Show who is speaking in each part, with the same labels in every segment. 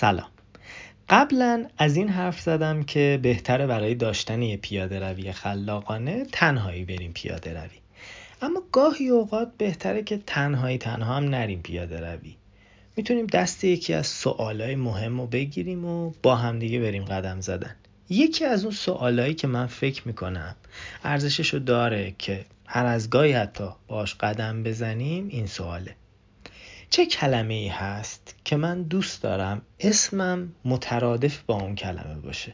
Speaker 1: سلام. قبلا از این حرف زدم که بهتره برای داشتن یه پیاده روی خلاقانه تنهایی بریم پیاده روی. اما گاهی اوقات بهتره که تنهایی تنها هم نریم پیاده روی. می‌تونیم دست یکی از سوالای مهم رو بگیریم و با همدیگه بریم قدم زدن. یکی از اون سوالایی که من فکر می‌کنم ارزشش داره که هر از گاهی حتی باش قدم بزنیم این سواله. چه کلمه ای هست که من دوست دارم اسمم مترادف با اون کلمه باشه؟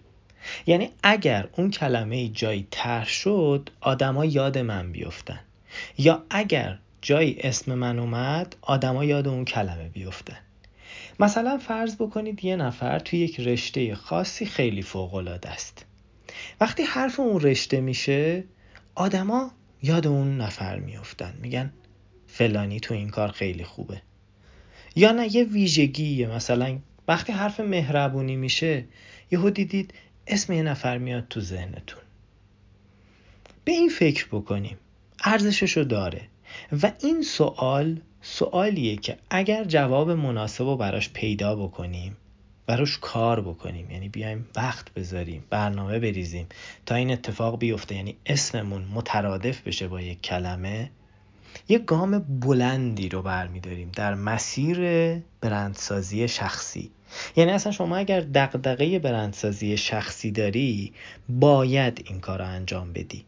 Speaker 1: یعنی اگر اون کلمه ای جایی تر شد آدما یاد من بیفتن. یا اگر جایی اسم من اومد آدما یاد اون کلمه بیفتن. مثلا فرض بکنید یه نفر توی یک رشته خاصی خیلی فوق العاده است. وقتی حرف اون رشته میشه آدما یاد اون نفر میفتن. میگن فلانی تو این کار خیلی خوبه. یا نه یه ویژگی مثلا وقتی حرف مهربونی میشه یهو دیدید اسم یه نفر میاد تو ذهنتون. به این فکر بکنیم. ارزششو داره. و این سوال سوالیه که اگر جواب مناسب رو براش پیدا بکنیم براش کار بکنیم یعنی بیایم وقت بذاریم برنامه بریزیم تا این اتفاق بیفته. یعنی اسممون مترادف بشه با یک کلمه یه گام بلندی رو برمیداریم در مسیر برندسازی شخصی. یعنی اصلا شما اگر دقدقه برندسازی شخصی داری باید این کار رو انجام بدی.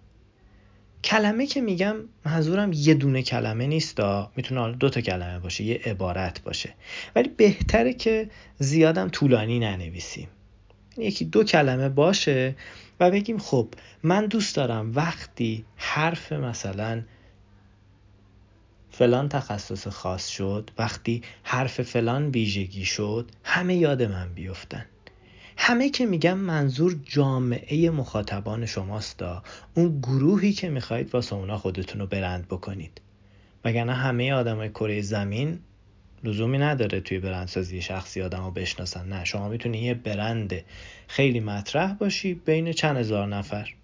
Speaker 1: کلمه که میگم منظورم یه دونه کلمه نیست می‌تونه حالا دو تا کلمه باشه یه عبارت باشه. ولی بهتره که زیادم طولانی ننویسیم. یکی دو کلمه باشه و بگیم خب من دوست دارم وقتی حرف مثلا فلان تخصص خاص شد وقتی حرف فلان ویژگی شد همه یاد من بیفتن. همه که میگم منظور جامعه مخاطبان شماست اون گروهی که می‌خواهید واسه اونا خودتون رو برند بکنید. وگرنه همه آدمای کره زمین لزومی نداره توی برندسازی شخصی آدم رو بشناسن. نه شما می‌تونی یه برند خیلی مطرح باشی بین چند هزار نفر.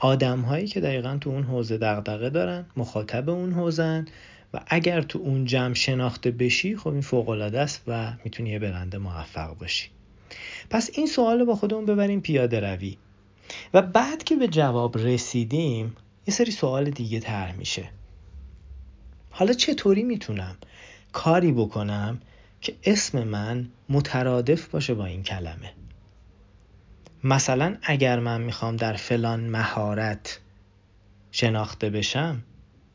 Speaker 1: آدم هایی که دقیقا تو اون حوزه دغدغه دارن مخاطب اون حوزن و اگر تو اون جمع شناخته بشی خب این فوق است و می‌تونی یه برنده موفق باشی. پس این سوال رو با خودمون ببریم پیاده روی. و بعد که به جواب رسیدیم یه سری سوال دیگه تر میشه. حالا چطوری می‌تونم کاری بکنم که اسم من مترادف باشه با این کلمه؟ مثلا اگر من می‌خوام در فلان مهارت شناخته بشم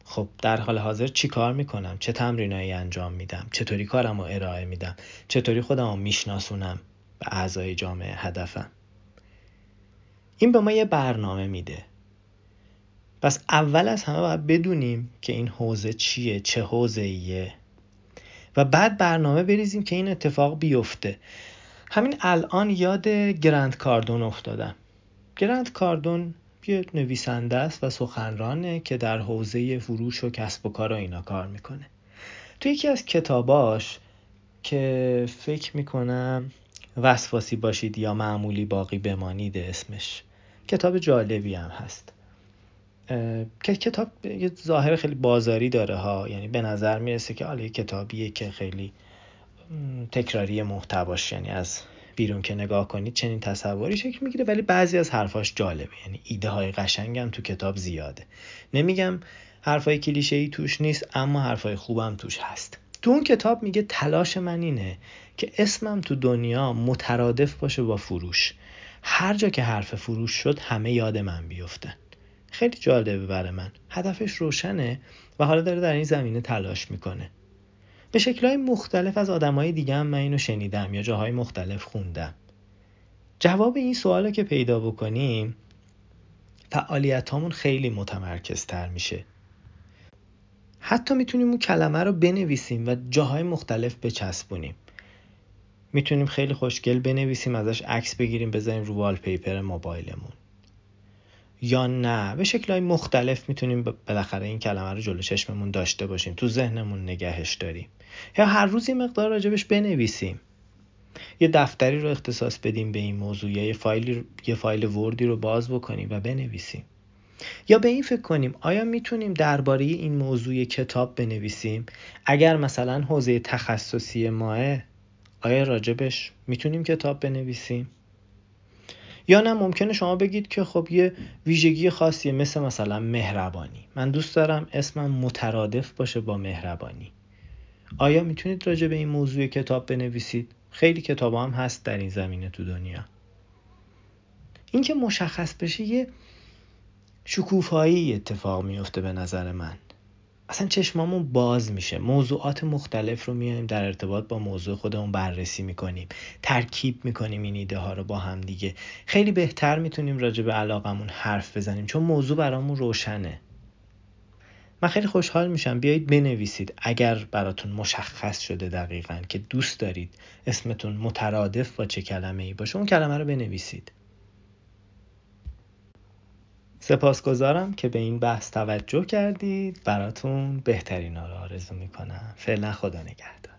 Speaker 1: خب در حال حاضر چی کار می‌کنم؟ چه تمرینایی انجام میدم؟ چطوری کارم رو ارائه میدم؟ چطوری خودم رو میشناسونم؟ به اعضای جامعه هدفم. این به ما یه برنامه میده. پس اول از همه باید بدونیم که این حوزه چیه چه حوزه ایه و بعد برنامه بریزیم که این اتفاق بیفته. همین الان یاد گرند کاردون افتادم. گرند کاردون یه نویسنده است و سخنرانه که در حوزه فروش و کسب و کار و اینا کار می‌کنه. تو یکی از کتاباش که فکر می‌کنم وسواسی باشید یا معمولی باقی بمانید اسمش کتاب جالبی هم هست. که کتاب یه ظاهر خیلی بازاری داره ها یعنی به نظر می‌رسه که حالا کتابیه که خیلی تکراری محتواش یعنی از بیرون که نگاه کنید چنین تصوری شکل می‌گیره ولی بعضی از حرفاش جالبه. یعنی ایده های قشنگم تو کتاب زیاده. نمیگم حرفای کلیشه ای توش نیست اما حرفای خوبم توش هست. تو اون کتاب میگه تلاش من اینه که اسمم تو دنیا مترادف باشه با فروش. هر جا که حرف فروش شد همه یاد من بیفتن. خیلی جالبه برای من. هدفش روشنه و حالا داره در این زمینه تلاش می‌کنه. به شکلهای مختلف از آدمای دیگه هم من اینو شنیدم یا جاهای مختلف خوندم. جواب این سوال که پیدا بکنیم فعالیت همون خیلی متمرکزتر میشه. حتی می‌تونیم اون کلمه رو بنویسیم و جاهای مختلف بچسبونیم. می‌تونیم خیلی خوشگل بنویسیم ازش عکس بگیریم بذاریم رو والپیپر موبایلمون. یا نه؟ به شکلهای مختلف می‌تونیم بالاخره این کلمه رو جلو چشممون داشته باشیم. تو ذهنمون نگهش داریم. یا هر روز یه مقدار راجبش بنویسیم. یه دفتری رو اختصاص بدیم به این موضوع یا یه فایل یه فایل وردی رو باز بکنیم و بنویسیم. یا به این فکر کنیم آیا می‌تونیم درباره این موضوع کتاب بنویسیم؟ اگر مثلا حوزه تخصصی ماه آیا راجبش می‌تونیم کتاب بنویسیم؟ یا نه ممکنه شما بگید که خب یه ویژگی خاصیه مثل مثلا مهربانی. من دوست دارم اسمم مترادف باشه با مهربانی. آیا می‌تونید راجع به این موضوع کتاب بنویسید؟ خیلی کتاب هم هست در این زمینه تو دنیا. اینکه مشخص بشه یه شکوفایی اتفاق میفته به نظر من. اصلا چشمامون باز میشه. موضوعات مختلف رو میایم در ارتباط با موضوع خودمون بررسی می‌کنیم. ترکیب می‌کنیم این ایده ها رو با هم دیگه. خیلی بهتر می‌تونیم راجع به علاقمون حرف بزنیم چون موضوع برامون روشنه. من خیلی خوشحال میشم. بیایید بنویسید اگر براتون مشخص شده دقیقا که دوست دارید اسمتون مترادف با چه کلمه ای باشه اون کلمه رو بنویسید. سپاسگزارم که به این بحث توجه کردید. براتون بهترین ها رو آرزو می‌کنم. فعلا خدا نگهدار.